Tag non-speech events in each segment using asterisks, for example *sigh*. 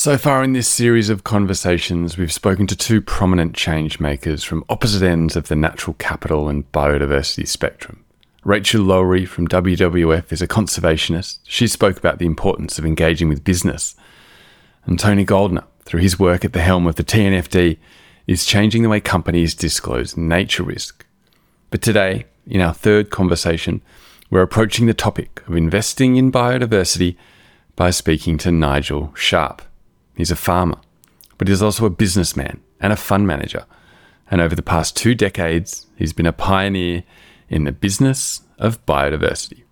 So far in this series of conversations, we've spoken to two prominent change makers from opposite ends of the natural capital and biodiversity spectrum. Rachel Lowry from WWF is a conservationist. She spoke about the importance of engaging with business. And Tony Goldner, through his work at the helm of the TNFD, is changing the way companies disclose nature risk. But today, in our third conversation, we're approaching the topic of investing in biodiversity by speaking to Nigel Sharp. He's a farmer, but he's also a businessman and a fund manager. And over the past two decades, he's been a pioneer in the business of biodiversity.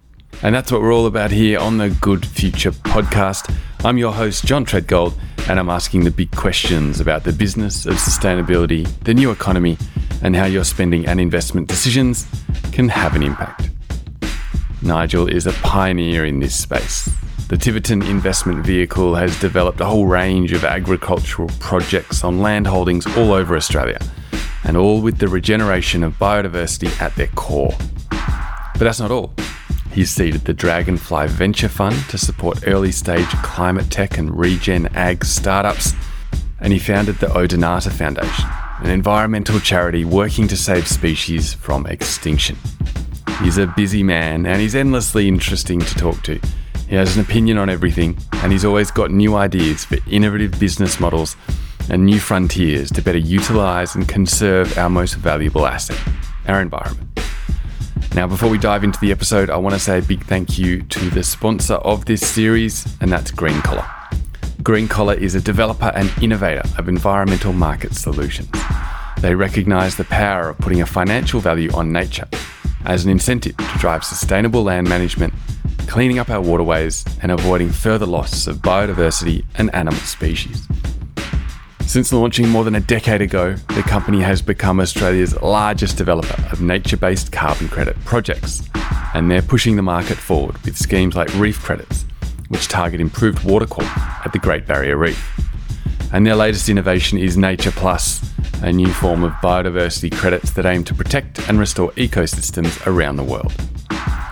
And that's what we're all about here on the Good Future podcast. I'm your host, John Treadgold, and I'm asking the big questions about the business of sustainability, the new economy, and how your spending and investment decisions can have an impact. Nigel is a pioneer in this space. The Tiverton investment vehicle has developed a whole range of agricultural projects on land holdings all over Australia, and all with the regeneration of biodiversity at their core. But that's not all. He's seeded the Dragonfly Venture Fund to support early stage climate tech and regen ag startups, and he founded the Odonata Foundation, an environmental charity working to save species from extinction. He's a busy man and he's endlessly interesting to talk to. He has an opinion on everything, and he's always got new ideas for innovative business models and new frontiers to better utilise and conserve our most valuable asset, our environment. Now, before we dive into the episode, I want to say a big thank you to the sponsor of this series, and that's GreenCollar. Green Collar is a developer and innovator of environmental market solutions. They recognise the power of putting a financial value on nature as an incentive to drive sustainable land management, cleaning up our waterways, and avoiding further loss of biodiversity and animal species. Since launching more than a decade ago, the company has become Australia's largest developer of nature based carbon credit projects, and they're pushing the market forward with schemes like reef credits, which target improved water quality at the Great Barrier Reef. And their latest innovation is NaturePlus, a new form of biodiversity credits that aim to protect and restore ecosystems around the world.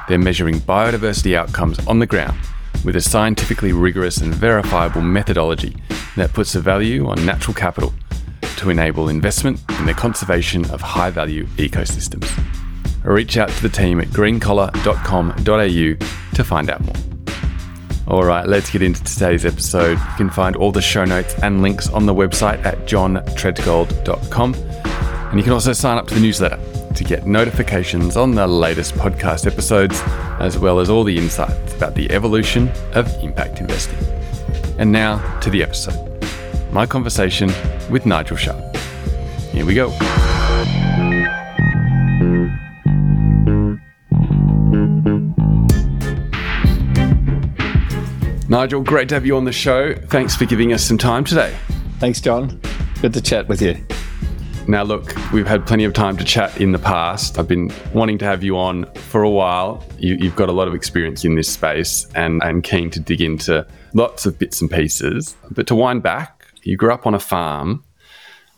They're measuring biodiversity outcomes on the ground with a scientifically rigorous and verifiable methodology that puts a value on natural capital to enable investment in the conservation of high value ecosystems. Reach out to the team at greencollar.com.au to find out more. All right, let's get into today's episode. You can find all the show notes and links on the website at johntreadgold.com. And you can also sign up to the newsletter to get notifications on the latest podcast episodes, as well as all the insights about the evolution of impact investing. And now to the episode my conversation with Nigel Sharp. Here we go. Nigel, great to have you on the show. Thanks for giving us some time today. Thanks, John. Good to chat with you. Now, look, we've had plenty of time to chat in the past. I've been wanting to have you on for a while. You, have got a lot of experience in this space and I'm keen to dig into lots of bits and pieces. But to wind back, you grew up on a farm.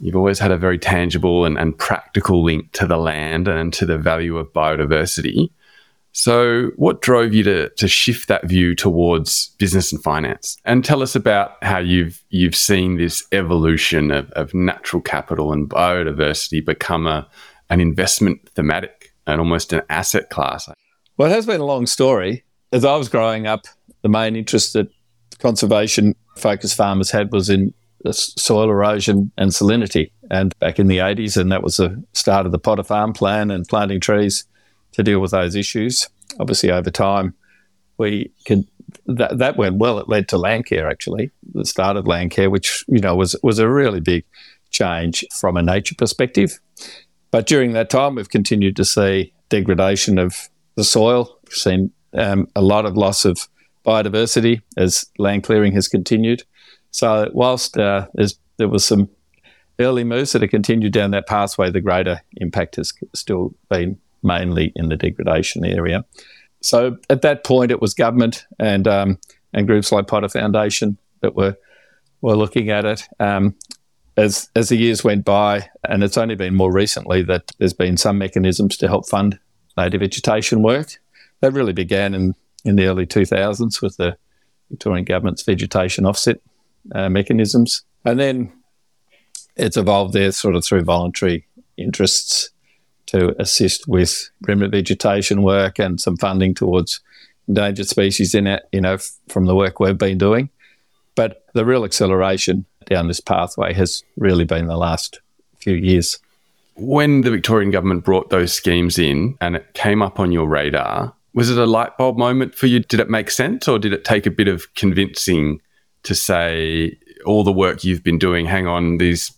You've always had a very tangible and, and practical link to the land and to the value of biodiversity. So, what drove you to, to shift that view towards business and finance? And tell us about how you've you've seen this evolution of, of natural capital and biodiversity become a, an investment thematic and almost an asset class. Well, it has been a long story. As I was growing up, the main interest that conservation focused farmers had was in soil erosion and salinity. And back in the 80s, and that was the start of the Potter Farm Plan and planting trees to deal with those issues. Obviously, over time, we could that, that went well. It led to Landcare actually, the start of Landcare, which you know was was a really big change from a nature perspective. But during that time, we've continued to see degradation of the soil. We've seen um, a lot of loss of biodiversity as land clearing has continued. So whilst uh, there was some early moves that have continued down that pathway, the greater impact has still been mainly in the degradation area. So at that point, it was government and um, and groups like Potter Foundation that were were looking at it. Um, as as the years went by, and it's only been more recently that there's been some mechanisms to help fund native vegetation work. That really began in in the early 2000s with the Victorian government's vegetation offset uh, mechanisms. And then it's evolved there sort of through voluntary interests to assist with remnant vegetation work and some funding towards endangered species in it, you know, from the work we've been doing. But the real acceleration down this pathway has really been the last few years. When the Victorian government brought those schemes in and it came up on your radar, was it a light bulb moment for you? Did it make sense or did it take a bit of convincing to say all the work you've been doing, hang on, these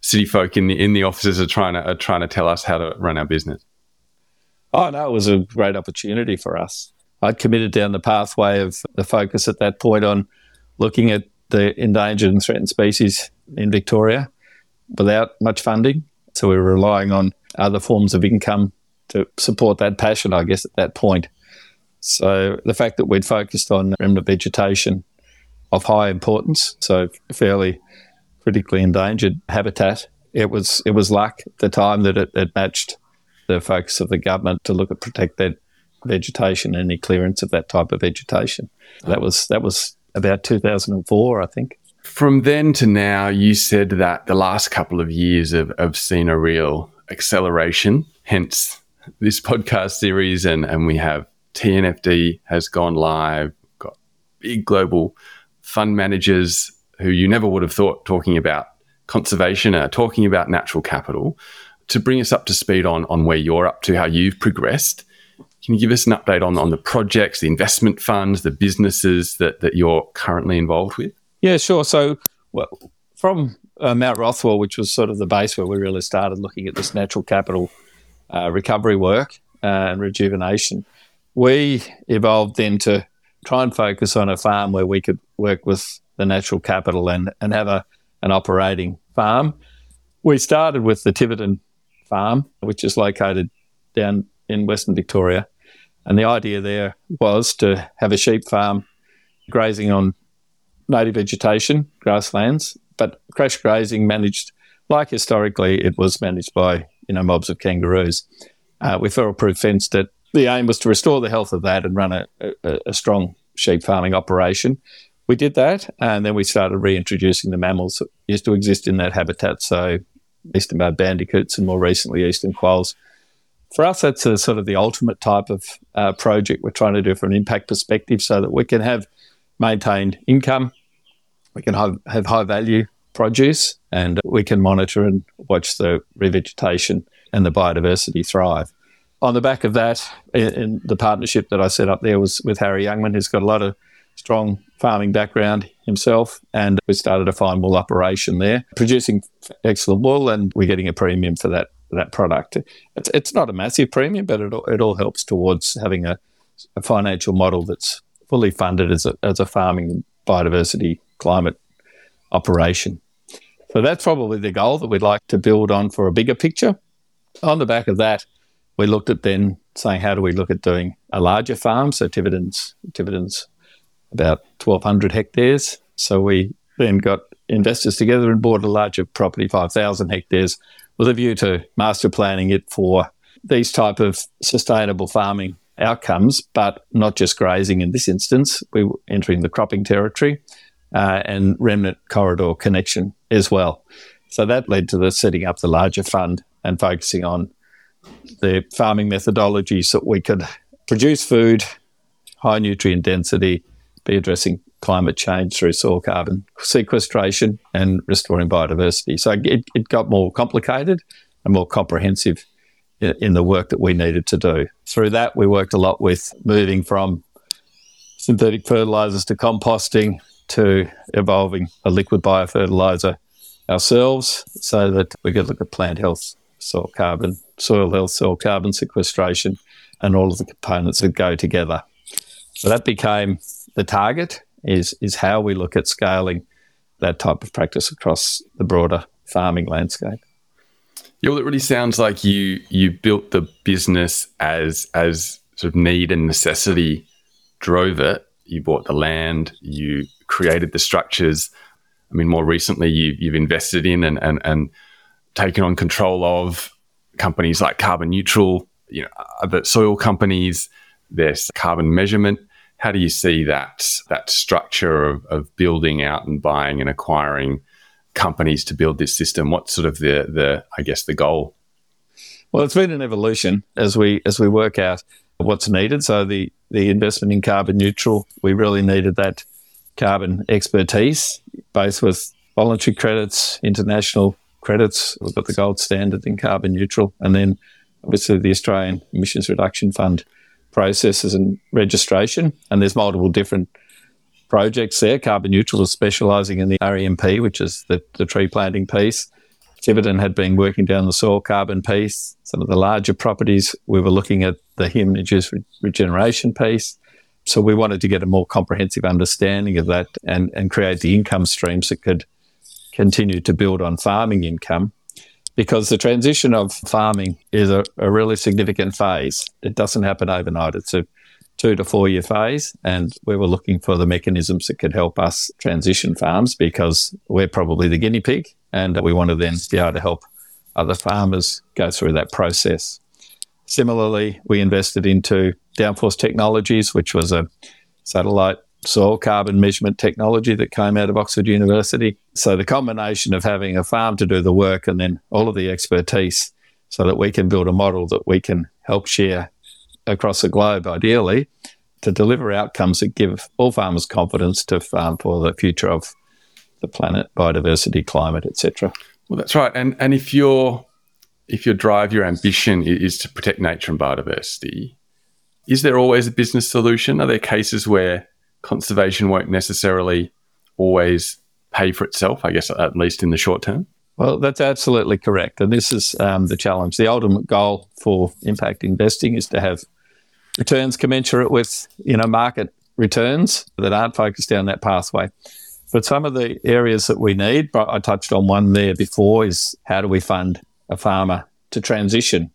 city folk in the in the offices are trying to are trying to tell us how to run our business? Oh no, it was a great opportunity for us. I'd committed down the pathway of the focus at that point on looking at the endangered and threatened species in Victoria without much funding. So we were relying on other forms of income to support that passion, I guess, at that point. So the fact that we'd focused on remnant vegetation of high importance, so fairly critically endangered habitat, it was it was luck at the time that it, it matched the focus of the government to look at protect that vegetation and any clearance of that type of vegetation. That was that was about 2004, I think. From then to now, you said that the last couple of years have, have seen a real acceleration, hence this podcast series. And, and we have TNFD has gone live, got big global fund managers who you never would have thought talking about conservation are talking about natural capital. To bring us up to speed on, on where you're up to, how you've progressed, can you give us an update on, on the projects, the investment funds, the businesses that, that you're currently involved with? Yeah, sure. So, well, from uh, Mount Rothwell, which was sort of the base where we really started looking at this natural capital uh, recovery work uh, and rejuvenation, we evolved then to try and focus on a farm where we could work with the natural capital and, and have a, an operating farm. We started with the Tiverton farm, which is located down in Western Victoria. And the idea there was to have a sheep farm grazing on native vegetation, grasslands, but crash grazing managed like historically it was managed by you know mobs of kangaroos. Uh, we feral-proof fenced it. The aim was to restore the health of that and run a, a, a strong sheep farming operation. We did that, and then we started reintroducing the mammals that used to exist in that habitat. So eastern barred bandicoots and more recently eastern quolls. For us, that's a, sort of the ultimate type of uh, project we're trying to do from an impact perspective, so that we can have maintained income, we can have, have high value produce, and we can monitor and watch the revegetation and the biodiversity thrive. On the back of that, in, in the partnership that I set up there was with Harry Youngman, who's got a lot of strong farming background himself, and we started a fine wool operation there, producing excellent wool, and we're getting a premium for that that product. It's, it's not a massive premium, but it, it all helps towards having a, a financial model that's fully funded as a, as a farming biodiversity climate operation. So that's probably the goal that we'd like to build on for a bigger picture. On the back of that, we looked at then saying, how do we look at doing a larger farm? So Tiverton's, Tiverton's about 1,200 hectares. So we then got investors together and bought a larger property, 5,000 hectares, with a view to master planning it for these type of sustainable farming outcomes, but not just grazing in this instance. We were entering the cropping territory uh, and remnant corridor connection as well. So that led to the setting up the larger fund and focusing on the farming methodologies that we could produce food, high nutrient density, be addressing climate change through soil carbon sequestration and restoring biodiversity. So it, it got more complicated and more comprehensive in, the work that we needed to do. Through that, we worked a lot with moving from synthetic fertilizers to composting to evolving a liquid biofertilizer ourselves so that we could look at plant health, soil carbon, soil health, soil carbon sequestration, and all of the components that go together. So that became the target is is how we look at scaling that type of practice across the broader farming landscape. Yeah, well, it really sounds like you you built the business as as sort of need and necessity drove it. You bought the land, you created the structures. I mean, more recently, you, you've invested in and, and, and taken on control of companies like Carbon Neutral, you know, other soil companies. There's carbon measurement how do you see that that structure of, of building out and buying and acquiring companies to build this system? What's sort of the the I guess the goal? Well, it's been an evolution as we as we work out what's needed. So the the investment in carbon neutral, we really needed that carbon expertise, both with voluntary credits, international credits. We've got the gold standard in carbon neutral, and then obviously the Australian Emissions Reduction Fund processes and registration. And there's multiple different projects there. Carbon Neutral is specialising in the REMP, which is the, the tree planting piece. Tiverton had been working down the soil carbon piece. Some of the larger properties, we were looking at the human induced re- regeneration piece. So we wanted to get a more comprehensive understanding of that and, and create the income streams that could continue to build on farming income because the transition of farming is a, a, really significant phase. It doesn't happen overnight. It's a two to four year phase. And we were looking for the mechanisms that could help us transition farms because we're probably the guinea pig and we want to then be able to help other farmers go through that process. Similarly, we invested into Downforce Technologies, which was a satellite soil carbon measurement technology that came out of Oxford University. So the combination of having a farm to do the work and then all of the expertise so that we can build a model that we can help share across the globe, ideally, to deliver outcomes that give all farmers confidence to farm for the future of the planet, biodiversity, climate, etc. Well, that's right. And and if your if your drive, your ambition is to protect nature and biodiversity, is there always a business solution? Are there cases where conservation won't necessarily always pay for itself, I guess, at least in the short term? Well, that's absolutely correct. And this is um, the challenge. The ultimate goal for impact investing is to have returns commensurate with, you know, market returns that aren't focused down that pathway. But some of the areas that we need, but I touched on one there before, is how do we fund a farmer to transition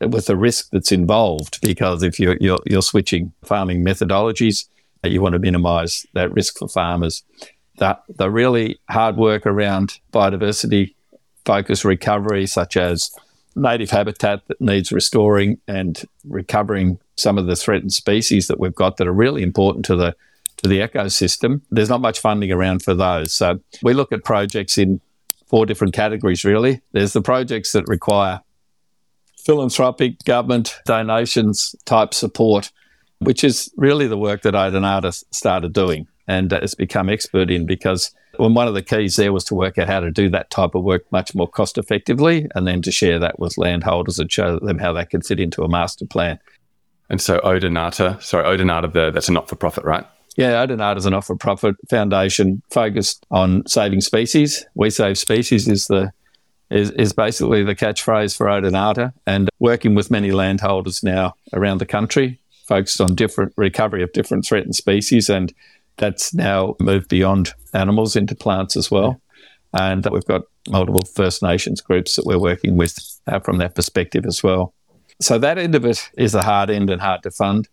with the risk that's involved? Because if you're, you're, you're switching farming methodologies, you want to minimise that risk for farmers. The, the really hard work around biodiversity focused recovery, such as native habitat that needs restoring and recovering some of the threatened species that we've got that are really important to the to the ecosystem. There's not much funding around for those. So we look at projects in four different categories really. There's the projects that require philanthropic government donations type support which is really the work that Odonata started doing and uh, has become expert in because well, one of the keys there was to work out how to do that type of work much more cost effectively and then to share that with landholders and show them how that could fit into a master plan. And so Odonata, sorry, Odonata, the, that's a not for profit, right? Yeah, Odonata is a not for profit foundation focused on saving species. We Save Species is the is, is basically the catchphrase for Odonata and working with many landholders now around the country focused on different recovery of different threatened species, and that's now moved beyond animals into plants as well. And that we've got multiple First Nations groups that we're working with uh, from that perspective as well. So that end of it is a hard end and hard to fund.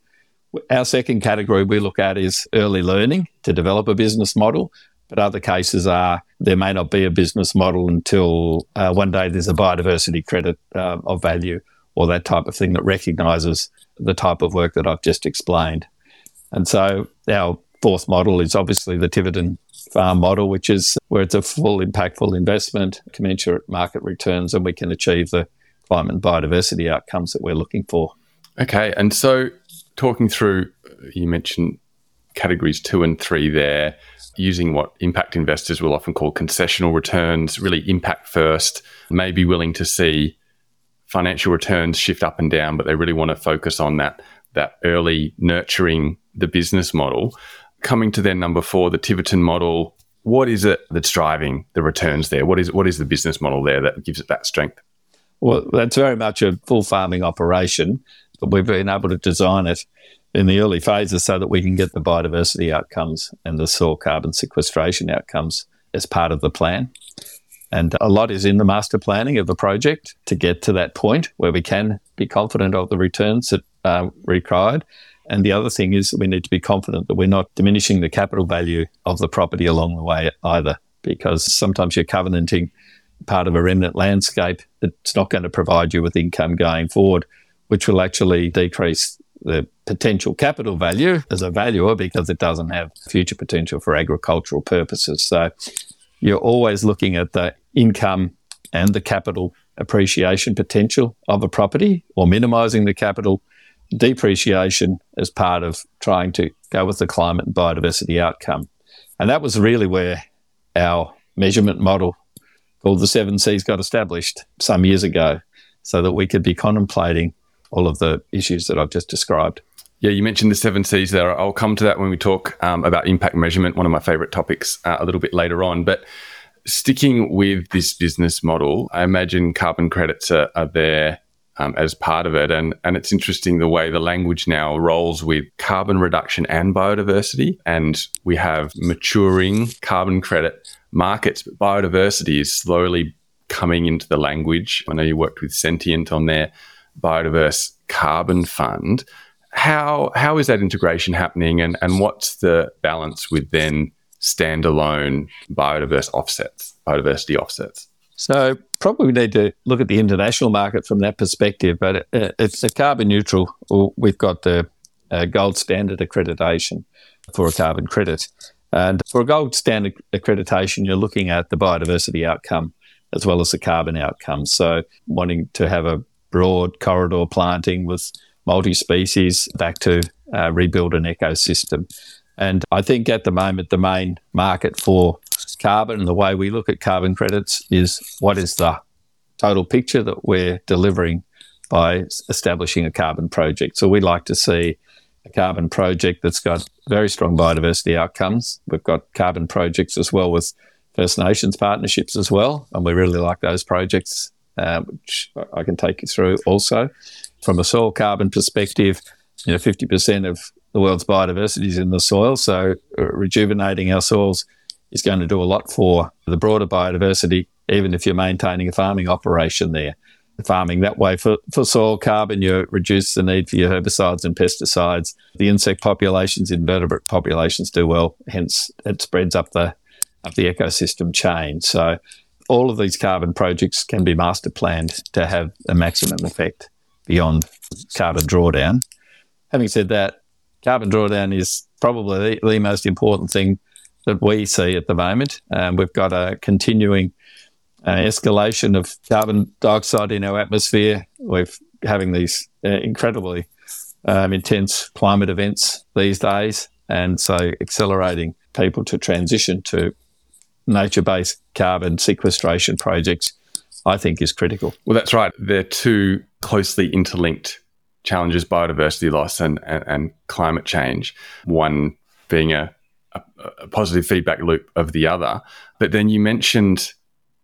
Our second category we look at is early learning to develop a business model. But other cases are there may not be a business model until uh, one day there's a biodiversity credit uh, of value or that type of thing that recognises the type of work that I've just explained. And so our fourth model is obviously the Tiverton farm model, which is where it's a full impactful investment, commensurate market returns, and we can achieve the climate and biodiversity outcomes that we're looking for. Okay. And so talking through, you mentioned categories two and three there, using what impact investors will often call concessional returns, really impact first, may be willing to see financial returns shift up and down, but they really want to focus on that that early nurturing the business model. Coming to their number four, the Tiverton model. What is it that's driving the returns there? What is what is the business model there that gives it that strength? Well, that's very much a full farming operation, but we've been able to design it in the early phases so that we can get the biodiversity outcomes and the soil carbon sequestration outcomes as part of the plan. And a lot is in the master planning of the project to get to that point where we can be confident of the returns that are required. And the other thing is we need to be confident that we're not diminishing the capital value of the property along the way either, because sometimes you're covenanting part of a remnant landscape that's not going to provide you with income going forward, which will actually decrease the potential capital value as a valuer because it doesn't have future potential for agricultural purposes. So you're always looking at the income and the capital appreciation potential of a property or minimizing the capital depreciation as part of trying to go with the climate and biodiversity outcome. And that was really where our measurement model called the Seven Cs got established some years ago so that we could be contemplating all of the issues that I've just described. Yeah, you mentioned the seven C's there. I'll come to that when we talk um, about impact measurement, one of my favorite topics, uh, a little bit later on. But sticking with this business model, I imagine carbon credits are, are there um, as part of it. And, and it's interesting the way the language now rolls with carbon reduction and biodiversity. And we have maturing carbon credit markets, but biodiversity is slowly coming into the language. I know you worked with Sentient on their biodiverse carbon fund. How how is that integration happening and, and what's the balance with then standalone biodiverse offsets, biodiversity offsets? So probably we need to look at the international market from that perspective, but it's a carbon neutral. We've got the uh, gold standard accreditation for a carbon credit. And for a gold standard accreditation, you're looking at the biodiversity outcome as well as the carbon outcome. So wanting to have a broad corridor planting with multi-species back to uh, rebuild an ecosystem. And I think at the moment, the main market for carbon and the way we look at carbon credits is what is the total picture that we're delivering by establishing a carbon project. So we like to see a carbon project that's got very strong biodiversity outcomes. We've got carbon projects as well with First Nations partnerships as well, and we really like those projects, uh, which I can take you through also. From a soil carbon perspective, you know, 50% of the world's biodiversity is in the soil, so uh, rejuvenating our soils is going to do a lot for the broader biodiversity, even if you're maintaining a farming operation there. Farming that way for, for soil carbon, you reduce the need for your herbicides and pesticides. The insect populations, invertebrate populations do well, hence it spreads up the up the ecosystem chain. So all of these carbon projects can be master planned to have a maximum effect beyond carbon drawdown. Having said that, carbon drawdown is probably the, the most important thing that we see at the moment. Um, we've got a continuing uh, escalation of carbon dioxide in our atmosphere. We're having these uh, incredibly um, intense climate events these days, and so accelerating people to transition to nature based carbon sequestration projects, I think, is critical. Well, that's right. They're two closely interlinked challenges biodiversity loss and, and, and climate change, one being a, a, a positive feedback loop of the other. But then you mentioned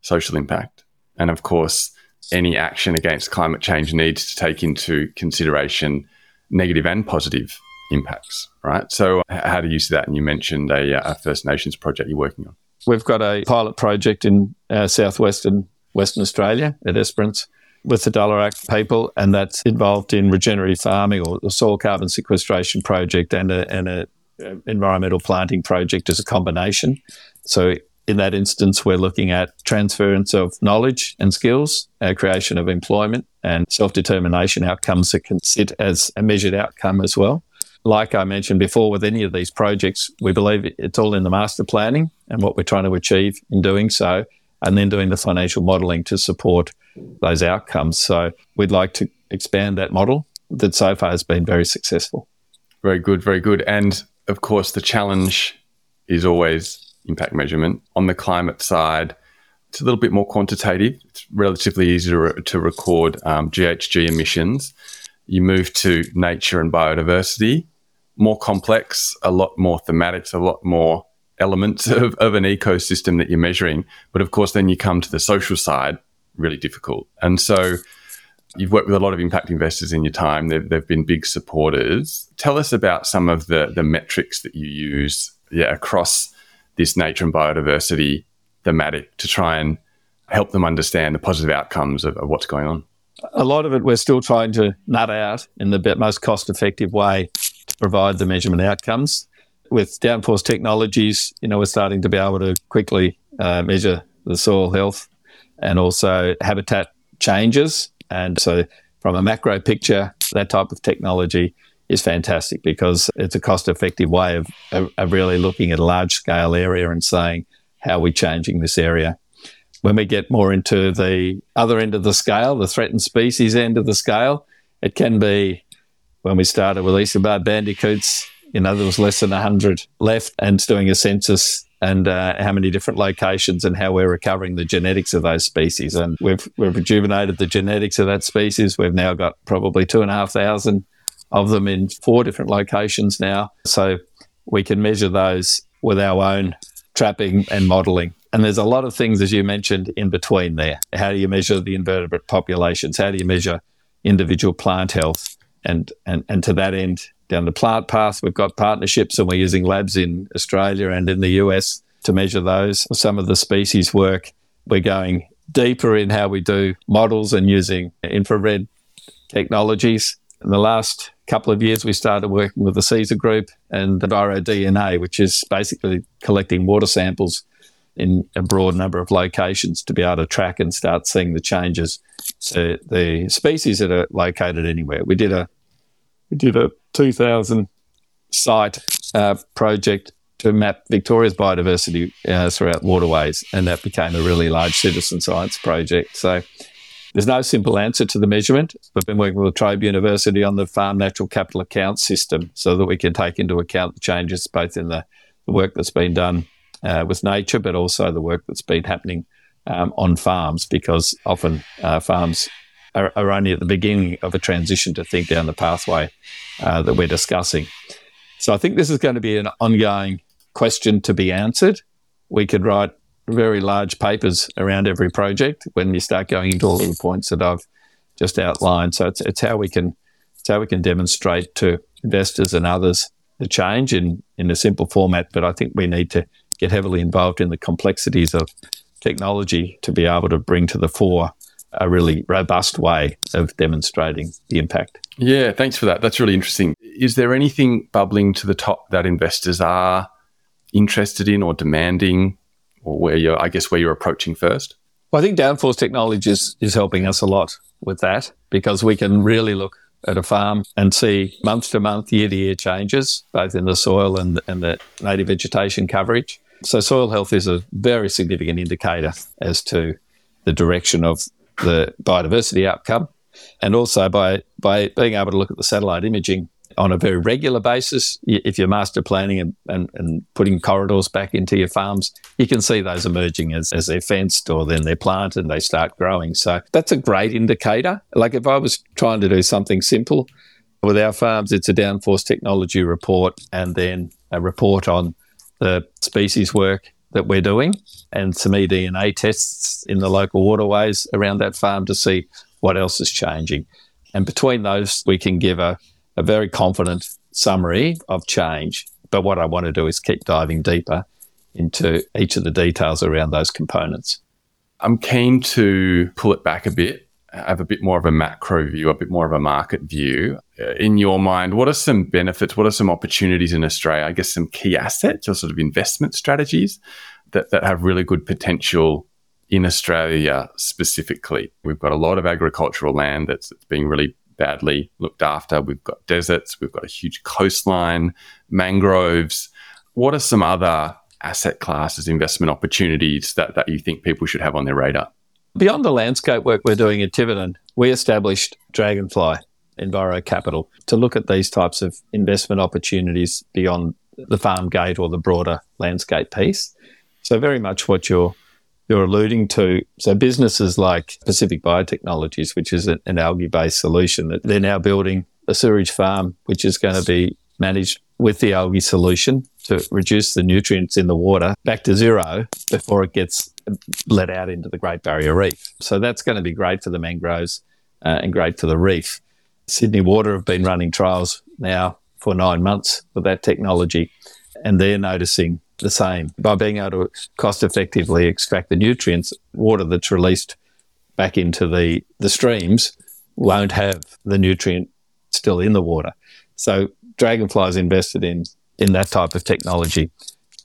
social impact. And of course, any action against climate change needs to take into consideration negative and positive impacts, right? So, how do you see that? And you mentioned a, a First Nations project you're working on. We've got a pilot project in uh, southwestern Western Australia at Esperance with the Dalarak people, and that's involved in regenerative farming or the soil carbon sequestration project and a, and a environmental planting project as a combination. So in that instance, we're looking at transference of knowledge and skills, uh, creation of employment, and self determination outcomes that can sit as a measured outcome as well like I mentioned before, with any of these projects, we believe it's all in the master planning and what we're trying to achieve in doing so, and then doing the financial modelling to support those outcomes. So we'd like to expand that model that so far has been very successful. Very good, very good. And of course, the challenge is always impact measurement. On the climate side, it's a little bit more quantitative. It's relatively easy to, re- to record um, GHG emissions. You move to nature and biodiversity more complex, a lot more thematics, a lot more elements *laughs* of, of an ecosystem that you're measuring. But of course, then you come to the social side, really difficult. And so you've worked with a lot of impact investors in your time. They've, they've been big supporters. Tell us about some of the, the metrics that you use yeah, across this nature and biodiversity thematic to try and help them understand the positive outcomes of, of what's going on. A lot of it we're still trying to nut out in the most cost effective way to provide the measurement outcomes. With downforce technologies, you know, we're starting to be able to quickly uh, measure the soil health and also habitat changes. And so, from a macro picture, that type of technology is fantastic because it's a cost effective way of, of, really looking at a large scale area and saying, how are we changing this area? When we get more into the other end of the scale, the threatened species end of the scale, it can be when we started with barred bandicoots, you know, there was less than 100 left and doing a census and uh, how many different locations and how we're recovering the genetics of those species. And we've, we've rejuvenated the genetics of that species. We've now got probably two and a half thousand of them in four different locations now. So we can measure those with our own trapping and modelling. And there's a lot of things, as you mentioned, in between there. How do you measure the invertebrate populations? How do you measure individual plant health? And, and, and to that end, down the plant path, we've got partnerships and we're using labs in Australia and in the US to measure those. Some of the species work. We're going deeper in how we do models and using infrared technologies. In the last couple of years, we started working with the CESAR group and the DNA, which is basically collecting water samples in a broad number of locations to be able to track and start seeing the changes to the species that are located anywhere. We did a did a 2000 site uh, project to map Victoria's biodiversity uh, throughout waterways, and that became a really large citizen science project. So there's no simple answer to the measurement. We've been working with Trobe University on the farm natural capital account system so that we can take into account the changes both in the, the work that's been done uh, with nature, but also the work that's been happening um, on farms, because often uh, farms are, are, only at the beginning of a transition to think down the pathway uh, that we're discussing. So I think this is going to be an ongoing question to be answered. We could write very large papers around every project when you start going into all of the points that I've just outlined. So it's, it's how we can it's how we can demonstrate to investors and others the change in, in a simple format. But I think we need to get heavily involved in the complexities of technology to be able to bring to the fore a really robust way of demonstrating the impact. Yeah, thanks for that. That's really interesting. Is there anything bubbling to the top that investors are interested in or demanding or where you're, I guess, where you're approaching first? Well, I think downforce technology is, is helping us a lot with that because we can really look at a farm and see month to month, year to year changes, both in the soil and, and the native vegetation coverage. So, soil health is a very significant indicator as to the direction of the biodiversity outcome. And also by, by being able to look at the satellite imaging on a very regular basis. If you're master planning and, and, and, putting corridors back into your farms, you can see those emerging as, as they're fenced or then they're planted and they start growing. So that's a great indicator. Like if I was trying to do something simple with our farms, it's a downforce technology report and then a report on the species work that we're doing and some eDNA tests in the local waterways around that farm to see what else is changing. And between those, we can give a a very confident summary of change. But what I want to do is keep diving deeper into each of the details around those components. I'm keen to pull it back a bit, have a bit more of a macro view, a bit more of a market view. Uh, in your mind, what are some benefits? What are some opportunities in Australia? I guess some key assets or sort of investment strategies that, that have really good potential in Australia specifically. We've got a lot of agricultural land that's, that's being really badly looked after. We've got deserts, we've got a huge coastline, mangroves. What are some other asset classes, investment opportunities that, that you think people should have on their radar? Beyond the landscape work we're doing at Tiverton, we established Dragonfly Enviro Capital to look at these types of investment opportunities beyond the farm gate or the broader landscape piece. So, very much what you're you're alluding to. So businesses like Pacific Biotechnologies, which is an algae-based solution, that they're now building a sewage farm, which is going to be managed with the algae solution to reduce the nutrients in the water back to zero before it gets let out into the Great Barrier Reef. So that's going to be great for the mangroves uh, and great for the reef. Sydney Water have been running trials now for nine months with that technology, and they're noticing the same. By being able to cost effectively extract the nutrients, water that's released back into the, the streams won't have the nutrient still in the water. So Dragonfly's invested in in that type of technology.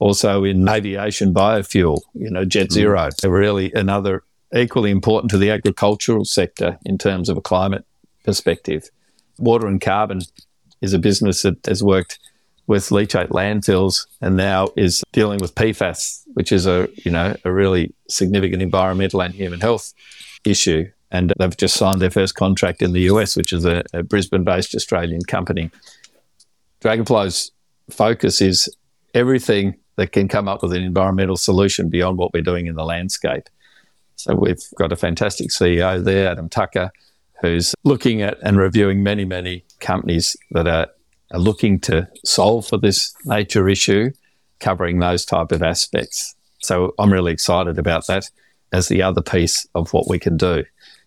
Also in aviation biofuel, you know, Jet mm. Zero, really another equally important to the agricultural sector in terms of a climate perspective. Water and carbon is a business that has worked with leachate landfills and now is dealing with PFAS, which is a you know a really significant environmental and human health issue. And they've just signed their first contract in the US, which is a, a Brisbane-based Australian company. Dragonfly's focus is everything that can come up with an environmental solution beyond what we're doing in the landscape. So we've got a fantastic CEO there, Adam Tucker, who's looking at and reviewing many, many companies that are, are looking to solve for this nature issue, covering those type of aspects. So I'm really excited about that as the other piece of what we can do.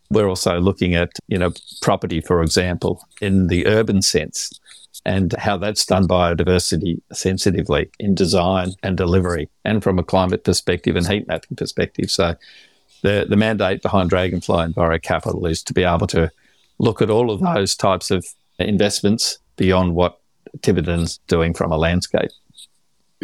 We're also looking at, you know, property, for example, in the urban sense and how that's done biodiversity sensitively in design and delivery and from a climate perspective and heat mapping perspective. So the, the mandate behind Dragonfly and Enviro Capital is to be able to look at all of those types of investments beyond what Tiverton's doing from a landscape.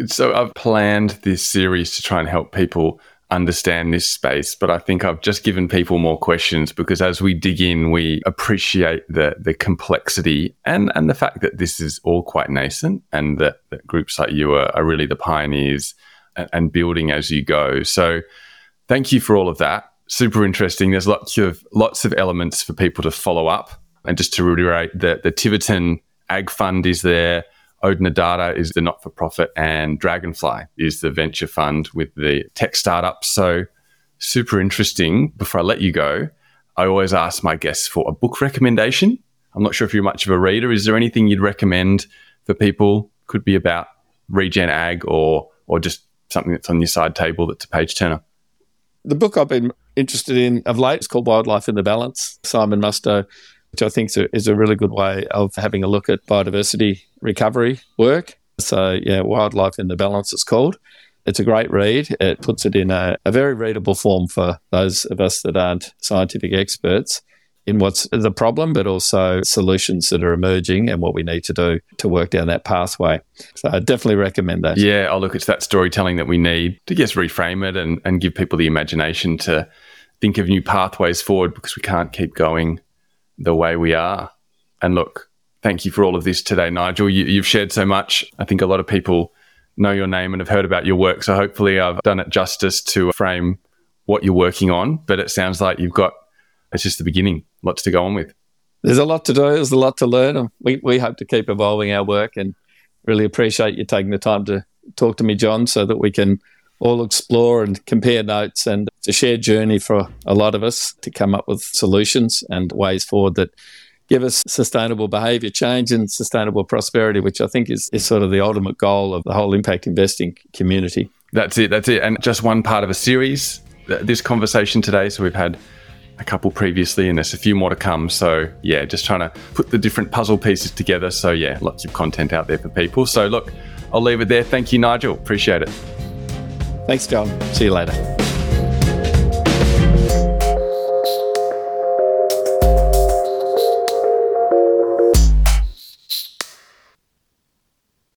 So I've planned this series to try and help people understand this space, but I think I've just given people more questions because as we dig in, we appreciate the the complexity and and the fact that this is all quite nascent and that, that groups like you are, are really the pioneers and, and building as you go. So thank you for all of that. Super interesting. There's lots of lots of elements for people to follow up. And just to reiterate, the the Tiverton Ag Fund is there. Odonata is the not for profit, and Dragonfly is the venture fund with the tech startup. So, super interesting. Before I let you go, I always ask my guests for a book recommendation. I'm not sure if you're much of a reader. Is there anything you'd recommend for people? Could be about regen ag or or just something that's on your side table that's a page turner. The book I've been interested in of late is called Wildlife in the Balance. Simon Mustoe which I think is a, is a really good way of having a look at biodiversity recovery work. So, yeah, Wildlife in the Balance, it's called. It's a great read. It puts it in a, a very readable form for those of us that aren't scientific experts in what's the problem, but also solutions that are emerging and what we need to do to work down that pathway. So I definitely recommend that. Yeah, I'll look, it's that storytelling that we need to just reframe it and, and give people the imagination to think of new pathways forward because we can't keep going the way we are. And look, thank you for all of this today, Nigel. You, have shared so much. I think a lot of people know your name and have heard about your work. So hopefully, I've done it justice to frame what you're working on. But it sounds like you've got it's just the beginning. Lots to go on with. There's a lot to do. There's a lot to learn. We we hope to keep evolving our work and really appreciate you taking the time to talk to me, John, so that we can all explore and compare notes. And it's a shared journey for a lot of us to come up with solutions and ways forward that give us sustainable behavior change and sustainable prosperity, which I think is, is sort of the ultimate goal of the whole impact investing community. That's it. That's it. And just one part of a series, uh, this conversation today. So we've had a couple previously and there's a few more to come. So yeah, just trying to put the different puzzle pieces together. So yeah, lots of content out there for people. So look, I'll leave it there. Thank you, Nigel. Appreciate it. Thanks, John. See you later.